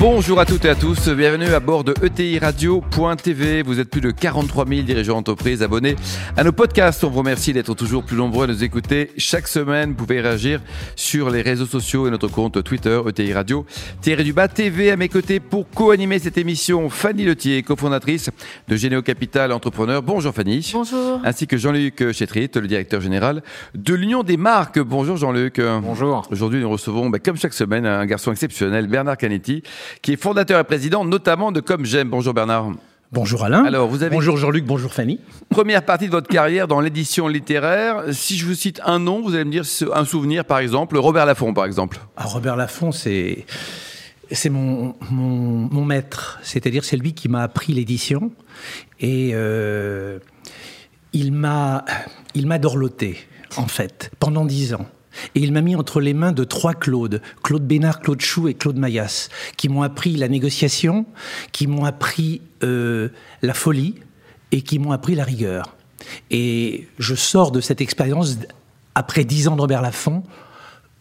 Bonjour à toutes et à tous, bienvenue à bord de ETI Radio.tv. Vous êtes plus de 43 000 dirigeants d'entreprise abonnés à nos podcasts. On vous remercie d'être toujours plus nombreux à nous écouter chaque semaine. Vous pouvez réagir sur les réseaux sociaux et notre compte Twitter ETI Radio. Thierry Dubas TV à mes côtés pour co-animer cette émission. Fanny Letier, cofondatrice de Généo Capital Entrepreneur. Bonjour Fanny. Bonjour. Ainsi que Jean-Luc Chétrit, le directeur général de l'Union des marques. Bonjour Jean-Luc. Bonjour. Aujourd'hui, nous recevons, bah, comme chaque semaine, un garçon exceptionnel, Bernard Canetti qui est fondateur et président notamment de Comme J'aime. Bonjour Bernard. Bonjour Alain. Alors, vous avez bonjour Jean-Luc, bonjour Fanny. Première partie de votre carrière dans l'édition littéraire. Si je vous cite un nom, vous allez me dire un souvenir, par exemple, Robert Laffont, par exemple. Ah, Robert Laffont, c'est c'est mon, mon, mon, maître, c'est-à-dire c'est lui qui m'a appris l'édition et euh, il m'a il m'a dorloté en fait pendant dix ans. Et il m'a mis entre les mains de trois Claude, Claude Bénard, Claude Chou et Claude Maillas, qui m'ont appris la négociation, qui m'ont appris euh, la folie et qui m'ont appris la rigueur. Et je sors de cette expérience après dix ans de Robert Laffont.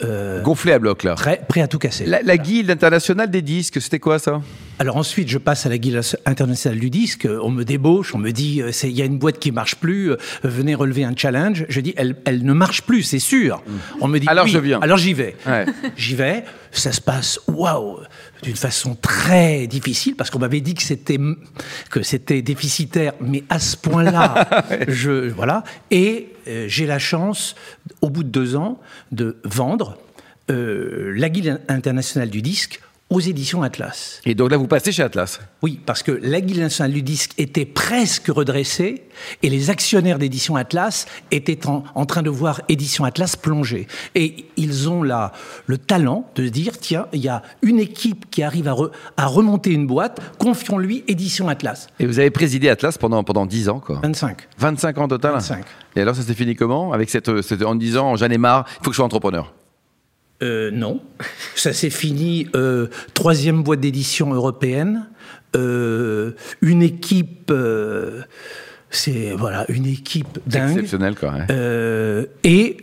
Euh, Gonflé à bloc, là. Prêt, prêt à tout casser. La, la guilde internationale des disques, c'était quoi ça? Alors ensuite, je passe à la guilde internationale du disque. On me débauche, on me dit il y a une boîte qui marche plus. venez relever un challenge. Je dis elle, elle ne marche plus, c'est sûr. On me dit alors oui, je viens. Alors j'y vais. Ouais. J'y vais. Ça se passe waouh d'une façon très difficile parce qu'on m'avait dit que c'était que c'était déficitaire, mais à ce point-là, je voilà. Et euh, j'ai la chance, au bout de deux ans, de vendre euh, la guilde internationale du disque aux éditions Atlas. Et donc là, vous passez chez Atlas Oui, parce que la Guilde nationale du disque était presque redressée et les actionnaires d'édition Atlas étaient en, en, train de voir édition Atlas plonger. Et ils ont là le talent de dire, tiens, il y a une équipe qui arrive à, re, à remonter une boîte, confions-lui édition Atlas. Et vous avez présidé Atlas pendant, pendant 10 ans, quoi 25. 25 ans total 25. Et alors, ça s'est fini comment? Avec cette, cette, en disant, j'en ai marre, il faut que je sois entrepreneur euh, non, ça s'est fini. Euh, troisième boîte d'édition européenne, euh, une équipe, c'est voilà, une équipe dingue, exceptionnelle. Ouais. Euh, et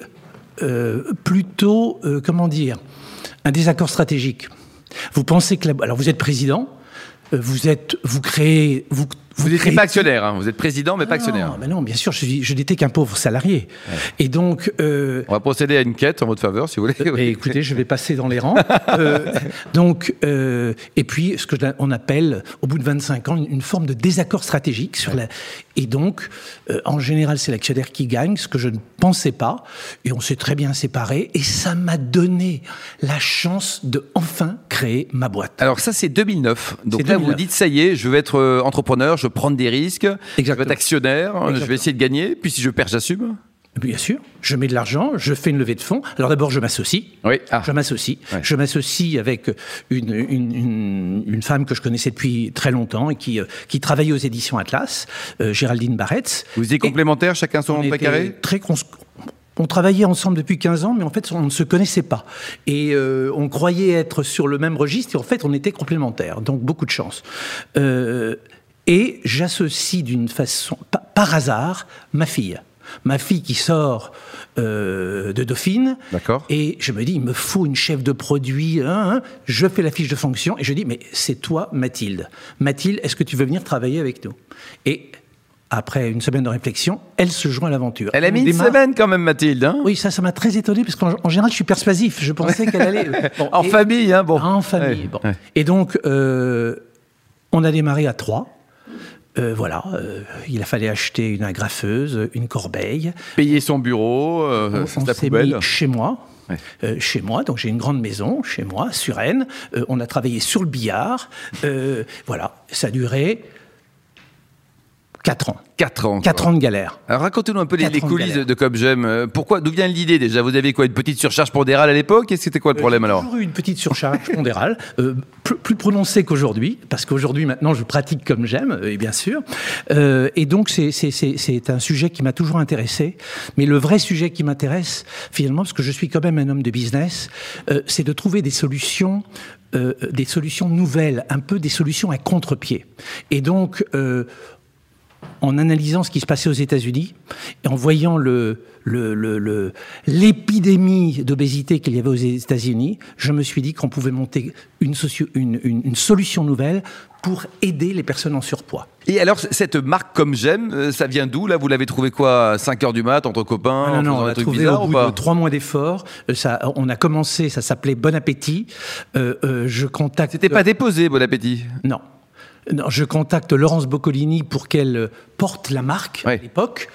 plutôt, comment dire, un désaccord stratégique. Vous pensez que la, alors vous êtes président, vous êtes, vous créez, vous vous n'étiez pas actionnaire, hein. vous êtes président, mais pas actionnaire. Non, mais non, bien sûr, je, je n'étais qu'un pauvre salarié. Ouais. Et donc. Euh, On va procéder à une quête en votre faveur, si vous voulez. Euh, écoutez, je vais passer dans les rangs. euh, donc, euh, et puis, ce que on appelle, au bout de 25 ans, une, une forme de désaccord stratégique sur la. Et donc, en général, c'est l'actionnaire qui gagne, ce que je ne pensais pas. Et on s'est très bien séparés. Et ça m'a donné la chance de enfin créer ma boîte. Alors, ça, c'est 2009. Donc là, 2009. vous dites, ça y est, je vais être entrepreneur, je prendre des risques, Exactement. je vais être actionnaire, Exactement. je vais essayer de gagner, puis si je perds, j'assume Bien sûr, je mets de l'argent, je fais une levée de fonds. Alors d'abord, je m'associe. Oui. Ah. Je m'associe. Ouais. Je m'associe avec une, une, une, une, femme que je connaissais depuis très longtemps et qui, qui travaillait aux éditions Atlas, euh, Géraldine Barretz. Vous étiez complémentaires, chacun son mètre carré? Très on travaillait ensemble depuis 15 ans, mais en fait, on ne se connaissait pas. Et euh, on croyait être sur le même registre, et en fait, on était complémentaires. Donc, beaucoup de chance. Euh, et j'associe d'une façon, par hasard, ma fille. Ma fille qui sort euh, de Dauphine. D'accord. Et je me dis, il me faut une chef de produit. Hein, hein. Je fais la fiche de fonction et je dis, mais c'est toi, Mathilde. Mathilde, est-ce que tu veux venir travailler avec nous? Et après une semaine de réflexion, elle se joint à l'aventure. Elle a mis une démarre... semaine quand même, Mathilde. Hein? Oui, ça, ça m'a très étonné parce qu'en général, je suis persuasif. Je pensais qu'elle allait. Bon, en et... famille, hein, bon. En famille, ouais. bon. Ouais. Et donc, euh, on a démarré à trois. Euh, voilà, euh, il a fallu acheter une agrafeuse, une corbeille. Payer son bureau, euh, on, la poubelle. mis chez moi. Ouais. Euh, chez moi, donc j'ai une grande maison chez moi, sur Rennes. Euh, on a travaillé sur le billard. voilà, ça a duré 4 ans. 4 ans. 4 ans de galère. Alors racontez-nous un peu les, coulisses de, de Comme J'aime. Euh, Pourquoi, d'où vient l'idée déjà? Vous avez quoi Une petite surcharge pondérale à l'époque? Et c'était quoi le problème J'ai alors? toujours eu une petite surcharge pondérale, euh, plus, plus prononcée qu'aujourd'hui, parce qu'aujourd'hui maintenant je pratique comme j'aime, euh, et bien sûr. Euh, et donc c'est- c'est c'est- c'est un sujet qui m'a toujours intéressé. Mais le vrai sujet qui m'intéresse, finalement, parce que je suis quand même un homme de business, euh, c'est de trouver des solutions. euh, des solutions nouvelles, un peu des solutions à contre-pied. Et donc, euh, en analysant ce qui se passait aux États-Unis et en voyant le, le- le- le- l'épidémie d'obésité qu'il y avait aux États-Unis, je me suis dit qu'on pouvait monter une, socio- une- une- une solution nouvelle pour aider les personnes en surpoids. Et alors, cette marque Comme J'aime, euh, ça vient d'où? Là, vous l'avez trouvé quoi à 5 heures du mat, entre copains en non, non, on l'a trouvé bizarre au ou bout de trois mois d'efforts. Euh, on a commencé, ça s'appelait Bon Appétit. Euh, euh, je contacte. C'était pas déposé, bon appétit? Non. Non, je contacte Laurence Boccolini pour qu'elle euh, porte la marque Ouais. à l'époque.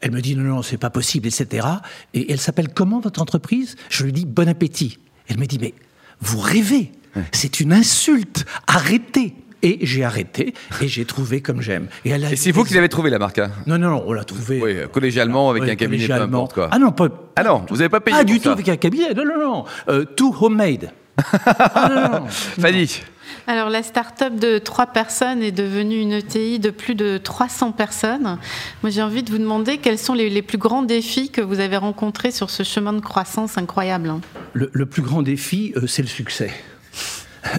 Elle me dit non, non, c'est pas possible, etc. Et elle s'appelle comment votre entreprise? Je lui dis bon appétit. Elle me dit mais vous rêvez, c'est une insulte, arrêtez. Et j'ai arrêté et j'ai trouvé comme j'aime. Et, Et c'est vous qui l'avez trouvé la marque hein? Non, non, non, on l'a trouvé. Oui, collégialement, avec un cabinet, peu importe quoi. Ah non, pas. Ah non, vous n'avez pas payé pour du ça. tout avec un cabinet. Non, non, non. Euh, tout homemade. ah, non, non. Fanny, Alors, la start-up de trois personnes est devenue une ETI de plus de 300 personnes. Moi, j'ai envie de vous demander quels sont les, les plus grands défis que vous avez rencontrés sur ce chemin de croissance incroyable. hein. Le, le plus grand défi, euh, c'est le succès.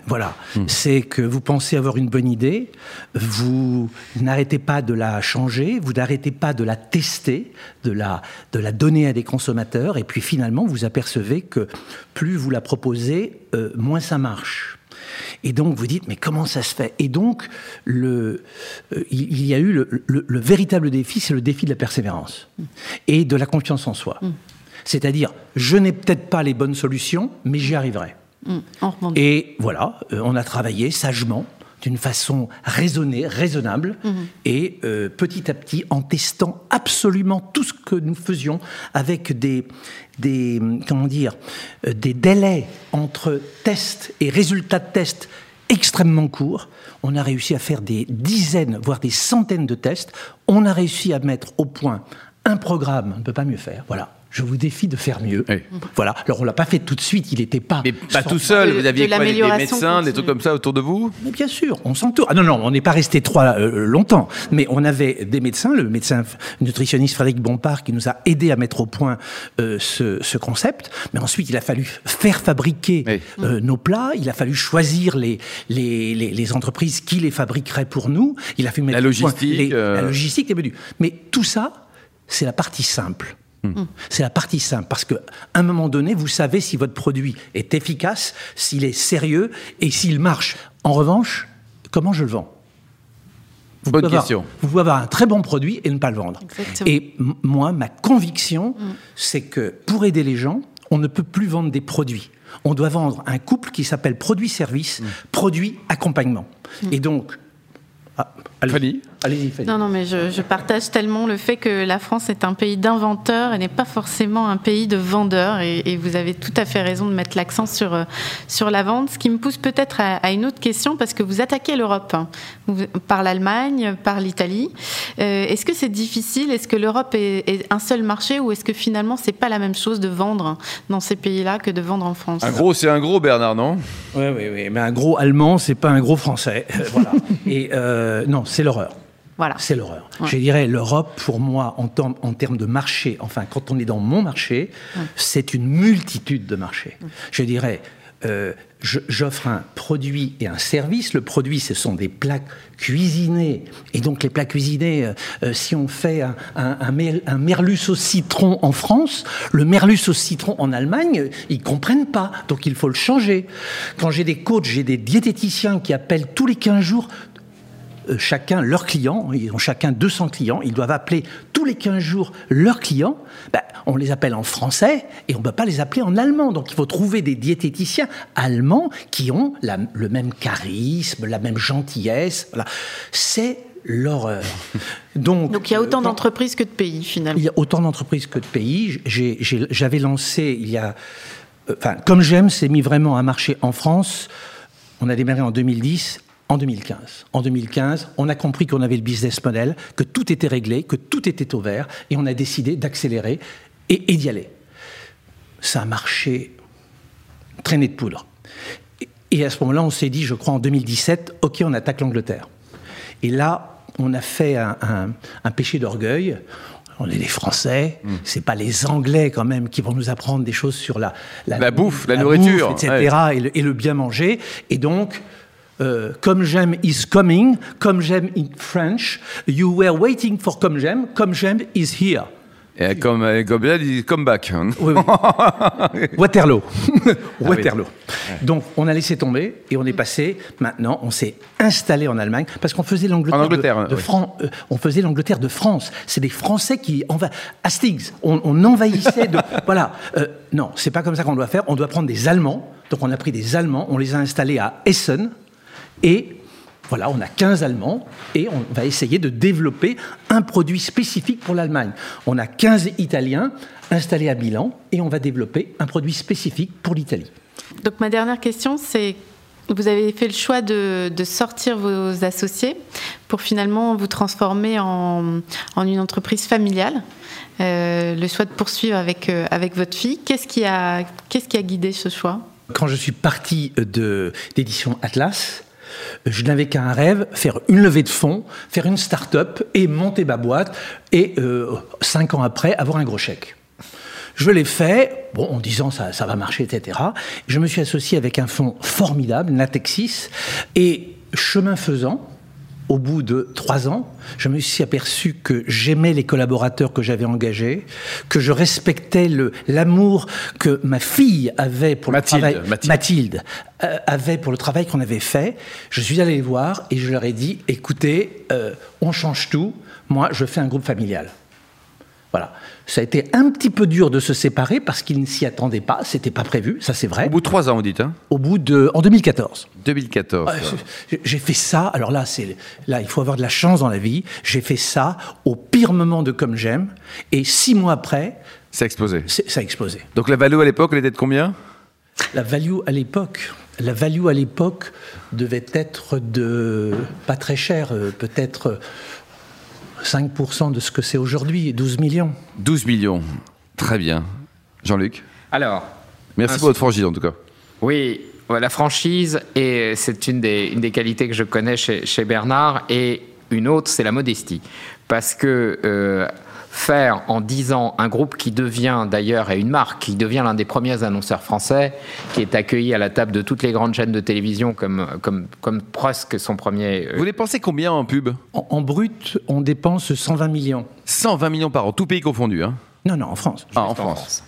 Voilà, c'est que vous pensez avoir une bonne idée, vous n'arrêtez pas de la changer, vous n'arrêtez pas de la tester, de la, de la donner à des consommateurs, et puis finalement vous apercevez que plus vous la proposez, euh, moins ça marche. Et donc vous dites, mais comment ça se fait? Et donc, le, euh, il, y a eu le, le- le véritable défi, c'est le défi de la persévérance et de la confiance en soi. C'est-à-dire, je n'ai peut-être pas les bonnes solutions, mais j'y arriverai. Rebondit. Et voilà, euh, on a travaillé sagement, d'une façon raisonnée, raisonnable, et euh, petit à petit, en testant absolument tout ce que nous faisions avec des, des comment dire, euh, des délais entre tests et résultats de tests extrêmement courts. On a réussi à faire des dizaines, voire des centaines de tests. On a réussi à mettre au point un programme. On ne peut pas mieux faire. Voilà. Je vous défie de faire mieux. Oui. Voilà. Alors on l'a pas fait tout de suite. Il n'était pas. mais pas tout seul, vous aviez de quoi, des, des médecins, des trucs comme ça autour de vous? Mais bien sûr, on s'entoure. Ah non, non, on n'est pas resté trois euh, longtemps. Mais on avait des médecins, le médecin nutritionniste Frédéric Bompard qui nous a aidé à mettre au point euh, ce, ce concept. Mais ensuite, il a fallu faire fabriquer Oui. euh, nos plats. Il a fallu choisir les, les, les, les entreprises qui les fabriqueraient pour nous. Il a fallu mettre La au point logistique, les- euh. La logistique est venue. Mais tout ça, c'est la partie simple. C'est la partie simple parce que à un moment donné, vous savez si votre produit est efficace, s'il est sérieux et s'il marche. En revanche, comment je le vends? Vous Bonne pouvez avoir- question. vous pouvez avoir un très bon produit et ne pas le vendre. Exactement. Et moi, ma conviction, c'est que pour aider les gens, on ne peut plus vendre des produits. On doit vendre un couple qui s'appelle produit-service, produit-accompagnement. Et donc, ah, allez- Fanny? Allez-y. Non, non, mais je, je partage tellement le fait que la France est un pays d'inventeurs et n'est pas forcément un pays de vendeurs. Et, et vous avez tout à fait raison de mettre l'accent sur, euh, sur la vente. Ce qui me pousse peut-être à, à une autre question, parce que vous attaquez l'Europe hein. Par l'Allemagne, par l'Italie. Euh, est-ce que c'est difficile? Est-ce que l'Europe est, est un seul marché ou est-ce que finalement c'est pas la même chose de vendre dans ces pays-là que de vendre en France? Un gros, c'est un gros, Bernard, non? Oui, oui, oui. Mais un gros allemand, c'est pas un gros français. Voilà. Et euh, non, c'est l'horreur. Voilà. C'est l'horreur. Ouais. Je dirais, l'Europe, pour moi, en, termes- en termes de marché, enfin, quand on est dans mon marché, c'est une multitude de marchés. Je dirais, euh, j'offre un produit et un service. Le produit, ce sont des plats cuisinés. Et donc, les plats cuisinés, euh, euh, si on fait un, un- un mer- un merlus au citron en France, le merlus au citron en Allemagne, ils comprennent pas. Donc, il faut le changer. Quand j'ai des coachs, j'ai des diététiciens qui appellent tous les 15 jours chacun leurs clients, ils ont chacun 200 clients, ils doivent appeler tous les 15 jours leurs clients, ben, on les appelle en français et on ne peut pas les appeler en allemand. Donc il faut trouver des diététiciens allemands qui ont la- le même charisme, la même gentillesse. Voilà. C'est l'horreur. Donc, Donc il y a autant euh, d'entreprises que de pays finalement. il y a autant d'entreprises que de pays. J'avais lancé il y a. euh, Enfin, comme j'aime, c'est mis vraiment à marcher en France. On a démarré en 2010. En 2015. En 2015, on a compris qu'on avait le business model, que tout était réglé, que tout était au vert, et on a décidé d'accélérer et, et d'y aller. Ça a marché traîné de poudre. Et à ce moment-là, on s'est dit, je crois en 2017, OK, on attaque l'Angleterre. Et là, on a fait un, un- un péché d'orgueil. On est les Français, c'est pas les Anglais quand même qui vont nous apprendre des choses sur la La bouffe, la nourriture, bouffe, etc. Et, le, et le bien manger. Et donc, euh, comme j'aime is coming, comme j'aime in French, you were waiting for comme j'aime, comme j'aime is here. Et comme, il dit come back. Oui, oui. Waterloo. Waterloo. Donc, on a laissé tomber et on est passé. Maintenant, on s'est installé en Allemagne parce qu'on faisait l'Angleterre de, de oui. Fran- euh, on faisait l'Angleterre de France. C'est des Français qui enva... Hastings. On, on envahissait de. voilà. Euh, non, c'est pas comme ça qu'on doit faire. On doit prendre des Allemands. Donc, on a pris des Allemands. On les a installés à Essen et voilà, on a 15 Allemands et on va essayer de développer un produit spécifique pour l'Allemagne. On a 15 Italiens installés à Milan et on va développer un produit spécifique pour l'Italie. Donc ma dernière question, c'est vous avez fait le choix de, de sortir vos associés pour finalement vous transformer en, en une entreprise familiale. Euh, le choix de poursuivre avec, euh, avec votre fille. Qu'est-ce qui, a, qu'est-ce qui a guidé ce choix? Quand je suis parti de d'édition Atlas, je n'avais qu'un rêve, faire une levée de fonds, faire une start-up et monter ma boîte et euh, cinq ans après avoir un gros chèque. Je l'ai fait, bon, en disant ça, ça va marcher, etc. Je me suis associé avec un fonds formidable, Natexis, et chemin faisant, au bout de trois ans, je me suis aperçu que j'aimais les collaborateurs que j'avais engagés, que je respectais le- l'amour que ma fille avait pour Mathilde, le travail. Mathilde. Mathilde, euh, avait pour le travail qu'on avait fait. Je suis allé les voir et je leur ai dit écoutez, euh, on change tout. Moi, je fais un groupe familial. Voilà. Ça a été un petit peu dur de se séparer parce qu'ils ne s'y attendaient pas. C'était pas prévu, ça c'est vrai. Au bout de trois ans, vous dites, hein? Au bout de, en 2014. 2014. Ouais, j'ai- fait ça. Alors là, c'est là, il faut avoir de la chance dans la vie. J'ai fait ça au pire moment de comme j'aime, et six mois après, C'est explosé. c'est- ça a explosé. Donc la valeur à l'époque, elle était de combien? La value à l'époque, la value à l'époque devait être de pas très cher, euh, peut-être euh, 5% de ce que c'est aujourd'hui, 12 millions. 12 millions. Très bien. Jean-Luc Alors, Merci Un- pour votre franchise en tout cas. oui, la franchise, et c'est une des, une des qualités que je connais chez, chez Bernard, et une autre, c'est la modestie. Parce que euh, faire en 10 ans un groupe qui devient d'ailleurs, et une marque, qui devient l'un des premiers annonceurs français, qui est accueilli à la table de toutes les grandes chaînes de télévision comme, comme, comme presque son premier... euh, Vous les pensez combien en pub? En, en brut, on dépense 120 millions. 120 millions par an, tout pays confondu. Hein? Non, non, en France. ah, en France.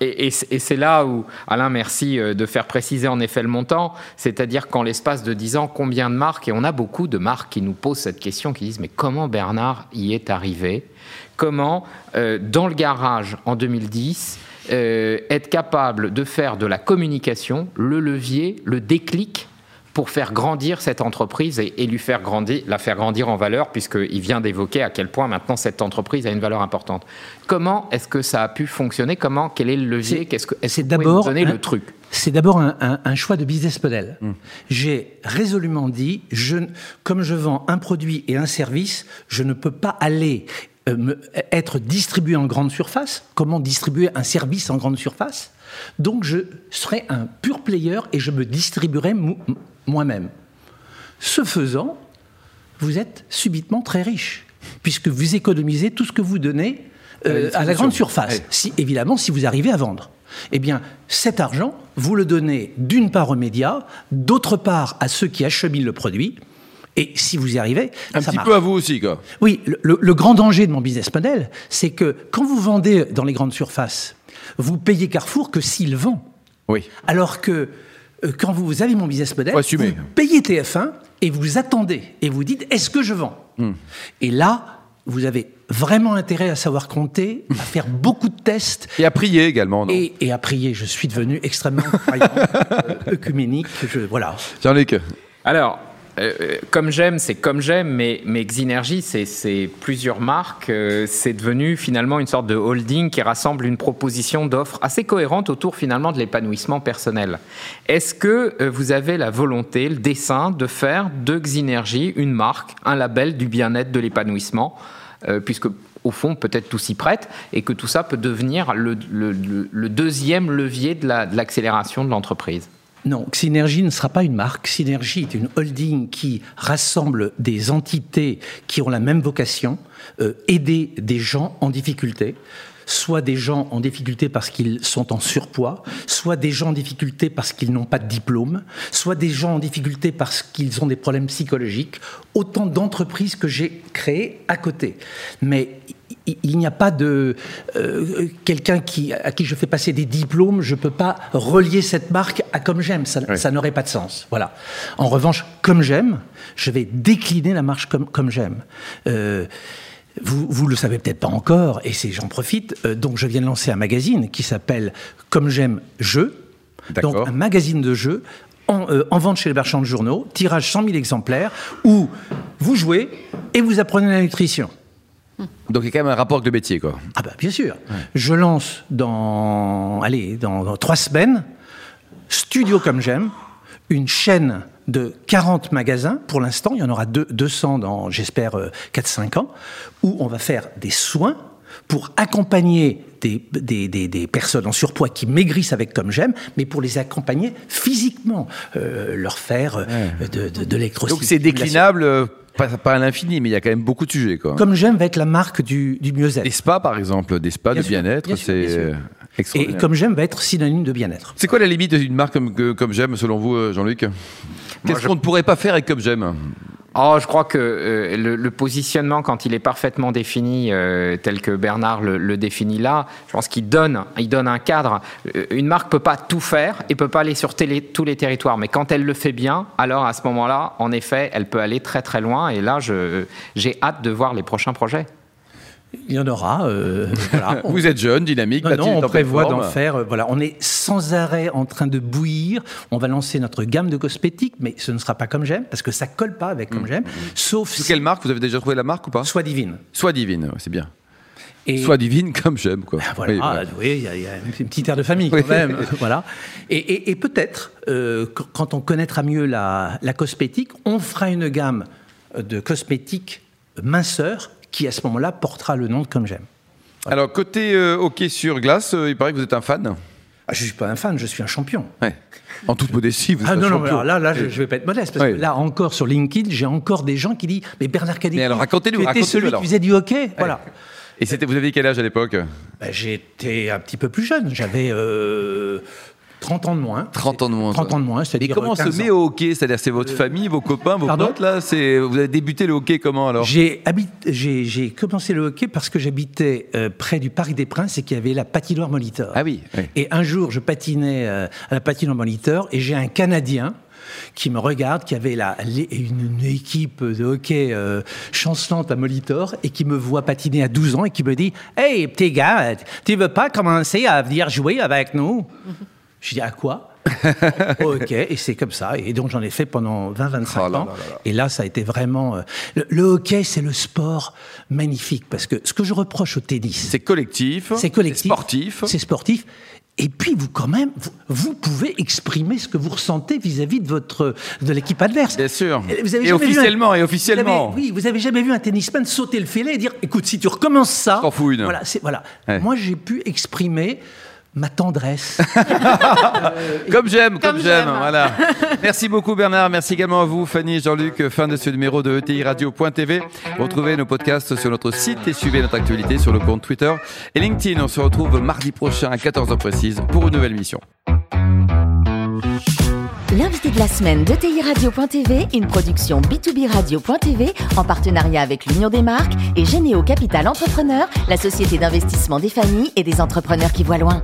Et, et c'est- et c'est là où, Alain, merci euh, de faire préciser en effet le montant, c'est-à-dire qu'en l'espace de 10 ans, combien de marques, et on a beaucoup de marques qui nous posent cette question, qui disent, mais comment Bernard y est arrivé? Comment, euh, dans le garage en 2010, euh, être capable de faire de la communication le levier, le déclic pour faire grandir cette entreprise et, et lui faire grandir, la faire grandir en valeur, puisqu'il vient d'évoquer à quel point maintenant cette entreprise a une valeur importante. Comment est-ce que ça a pu fonctionner? Comment Quel est le levier? C'est- Qu'est-ce que, est-ce c'est d'abord donner un- le truc? C'est d'abord un, un- un choix de business model. J'ai résolument dit, je, comme je vends un produit et un service, je ne peux pas aller euh, être distribué en grande surface. Comment distribuer un service en grande surface Donc je serai un pur player et je me distribuerai moi-même. Ce faisant, vous êtes subitement très riche, puisque vous économisez tout ce que vous donnez euh, à la grande surface. Si, évidemment, si vous arrivez à vendre. Eh bien, cet argent, vous le donnez d'une part aux médias, d'autre part à ceux qui acheminent le produit. Et si vous y arrivez, Un ça petit marche. peu à vous aussi, quoi. Oui, le, le- le grand danger de mon business model, c'est que quand vous vendez dans les grandes surfaces, vous payez Carrefour que s'il vend. Oui. Alors que euh, quand vous avez mon business model, vous payez TF1 et vous attendez et vous dites est-ce que je vends? Hmm. Et là, vous avez vraiment intérêt à savoir compter, à faire beaucoup de tests. Et à prier également, non? Et, et à prier, je suis devenu extrêmement croyant, euh, œcuménique. Je, voilà. Jean-Luc Alors, euh, comme j'aime, c'est comme j'aime, mais, mais Xynergy, c'est plusieurs marques. euh, c'est devenu finalement une sorte de holding qui rassemble une proposition d'offres assez cohérente autour finalement de l'épanouissement personnel. Est-ce que euh, vous avez la volonté, le dessein de faire de Xynergy une marque, un label du bien-être, de l'épanouissement, euh, puisque au fond, peut-être tout s'y prête, et que tout ça peut devenir le, deuxième levier de l'accélération de l'entreprise? Non, Synergie ne sera pas une marque. Synergie est une holding qui rassemble des entités qui ont la même vocation, euh, aider des gens en difficulté soit des gens en difficulté parce qu'ils sont en surpoids, soit des gens en difficulté parce qu'ils n'ont pas de diplôme, soit des gens en difficulté parce qu'ils ont des problèmes psychologiques, autant d'entreprises que j'ai créées à côté. Mais il- n'y a pas de euh, quelqu'un qui, à qui je fais passer des diplômes, je ne peux pas relier cette marque à comme j'aime, ça, Oui. ça n'aurait pas de sens. Voilà. En revanche, comme j'aime, je vais décliner la marche comme, comme j'aime. Euh, vous, vous le savez peut-être pas encore, et c'est j'en profite. euh, donc, je viens de lancer un magazine qui s'appelle Comme j'aime jeu. D'accord. Donc, un magazine de jeux en, euh, en vente chez les marchands de journaux, tirage 100 000 exemplaires, où vous jouez et vous apprenez la nutrition. Donc il y a quand même un rapport avec le métier, quoi. Ah bah bien sûr. Je lance dans, allez, dans, dans trois semaines, Studio comme j'aime, une chaîne de 40 magasins. Pour l'instant, il y en aura deux- 200 dans, j'espère, euh, 4-5 ans, où on va faire des soins pour accompagner des, des, des- des personnes en surpoids qui maigrissent avec comme j'aime, mais pour les accompagner physiquement, euh, leur faire euh, de, de. Donc c'est déclinable, euh, pas, pas à l'infini, mais il y a quand même beaucoup de sujets, quoi. Comme j'aime va être la marque du, du mieux-être. Des spas, par exemple, des spas Bien de bien-être, bien c'est euh, Et comme j'aime va être synonyme de bien-être. C'est quoi la limite d'une marque comme, que- comme j'aime, selon vous, euh, Jean-Luc Qu'est-ce je- qu'on ne pourrait pas faire avec comme j'aime? Oh, je crois que euh, le, le positionnement, quand il est parfaitement défini, euh, tel que Bernard le, le définit là, je pense qu'il donne, il donne un cadre. Une marque peut pas tout faire et peut pas aller sur télé- tous les territoires, mais quand elle le fait bien, alors à ce moment-là, en effet, elle peut aller très très loin. Et là, je- j'ai hâte de voir les prochains projets. Il y en aura. euh, voilà. On- Vous êtes jeune, dynamique, Non, non, on prévoit d'en faire. euh, voilà, on est sans arrêt en train de bouillir. On va lancer notre gamme de cosmétiques, mais ce ne sera pas comme j'aime parce que ça colle pas avec comme j'aime. Sauf Sous si quelle marque Vous avez déjà trouvé la marque ou pas soit divine. Soit divine, ouais, c'est bien. Et Soit divine comme j'aime, quoi. Ah, voilà, Oui, ah, voilà. oui, il y, a- il y a une petite air de famille quand même. voilà. Et, et- et peut-être, euh, qu- quand on connaîtra mieux la, la cosmétique, on fera une gamme de cosmétiques minceurs qui, à ce moment-là, portera le nom de comme j'aime. Alors, côté euh, hockey sur glace, euh, il paraît que vous êtes un fan. Ah, je ne suis pas un fan, je suis un champion. Ouais. En toute modestie, vous êtes Ah un non, non, champion. alors là, là je ne vais pas être modeste. Parce que là, encore sur LinkedIn, j'ai encore des gens qui disent Mais Bernard Caddy, Mais alors, racontez-nous, tu étais racontez-nous celui alors. qui faisait du hockey Voilà. Et c'était, vous aviez quel âge à l'époque? Ben, J'étais un petit peu plus jeune. J'avais euh, 30 ans de moins. 30 ans de moins. 30 ans de moins, Et c'est-à-dire. comment on se 15 met ans. au hockey? C'est-à-dire, c'est votre famille, vos copains, vos Pardon potes, là? Vous avez débuté le hockey comment alors? J'ai commencé le hockey parce que j'habitais euh, près du Parc des Princes et qu'il y avait la patinoire Molitor. Ah oui, oui. Et un jour, je patinais euh, à la patinoire Molitor et j'ai un Canadien qui me regarde, qui avait la, une, une équipe de hockey euh, chancelante à Molitor et qui me voit patiner à 12 ans et qui me dit « Hey, petit gars, tu veux pas commencer à venir jouer avec nous ?» Je dis « À quoi ?» Ok, et c'est comme ça. Et donc j'en ai fait pendant 20-25 Oh ans. là là là. Et là, ça a été vraiment. euh, le, le hockey, c'est le sport magnifique parce que ce que je reproche au tennis, C'est collectif, c'est collectif, sportif. c'est sportif. Et puis vous, quand même, vous, vous pouvez exprimer ce que vous ressentez vis-à-vis de votre de l'équipe adverse. Bien sûr. Vous avez Et officiellement, et vous officiellement. avez- oui, vous avez jamais vu un tennisman sauter le filet et dire "Écoute, si tu recommences ça, T'en fous une. voilà, c'est voilà. Ouais. Moi, j'ai pu exprimer ma tendresse. Comme j'aime, comme, Comme j'aime, voilà. Merci beaucoup Bernard, merci également à vous Fanny, Jean-Luc, fin de ce numéro de ETI Radio.tv. Retrouvez nos podcasts sur notre site et suivez notre actualité sur le compte Twitter et LinkedIn. On se retrouve mardi prochain à 14h précise pour une nouvelle mission. L'invité de la semaine de TI Radio.tv, une production B2B Radio.tv en partenariat avec l'Union des marques et Généo Capital Entrepreneur, la société d'investissement des familles et des entrepreneurs qui voient loin.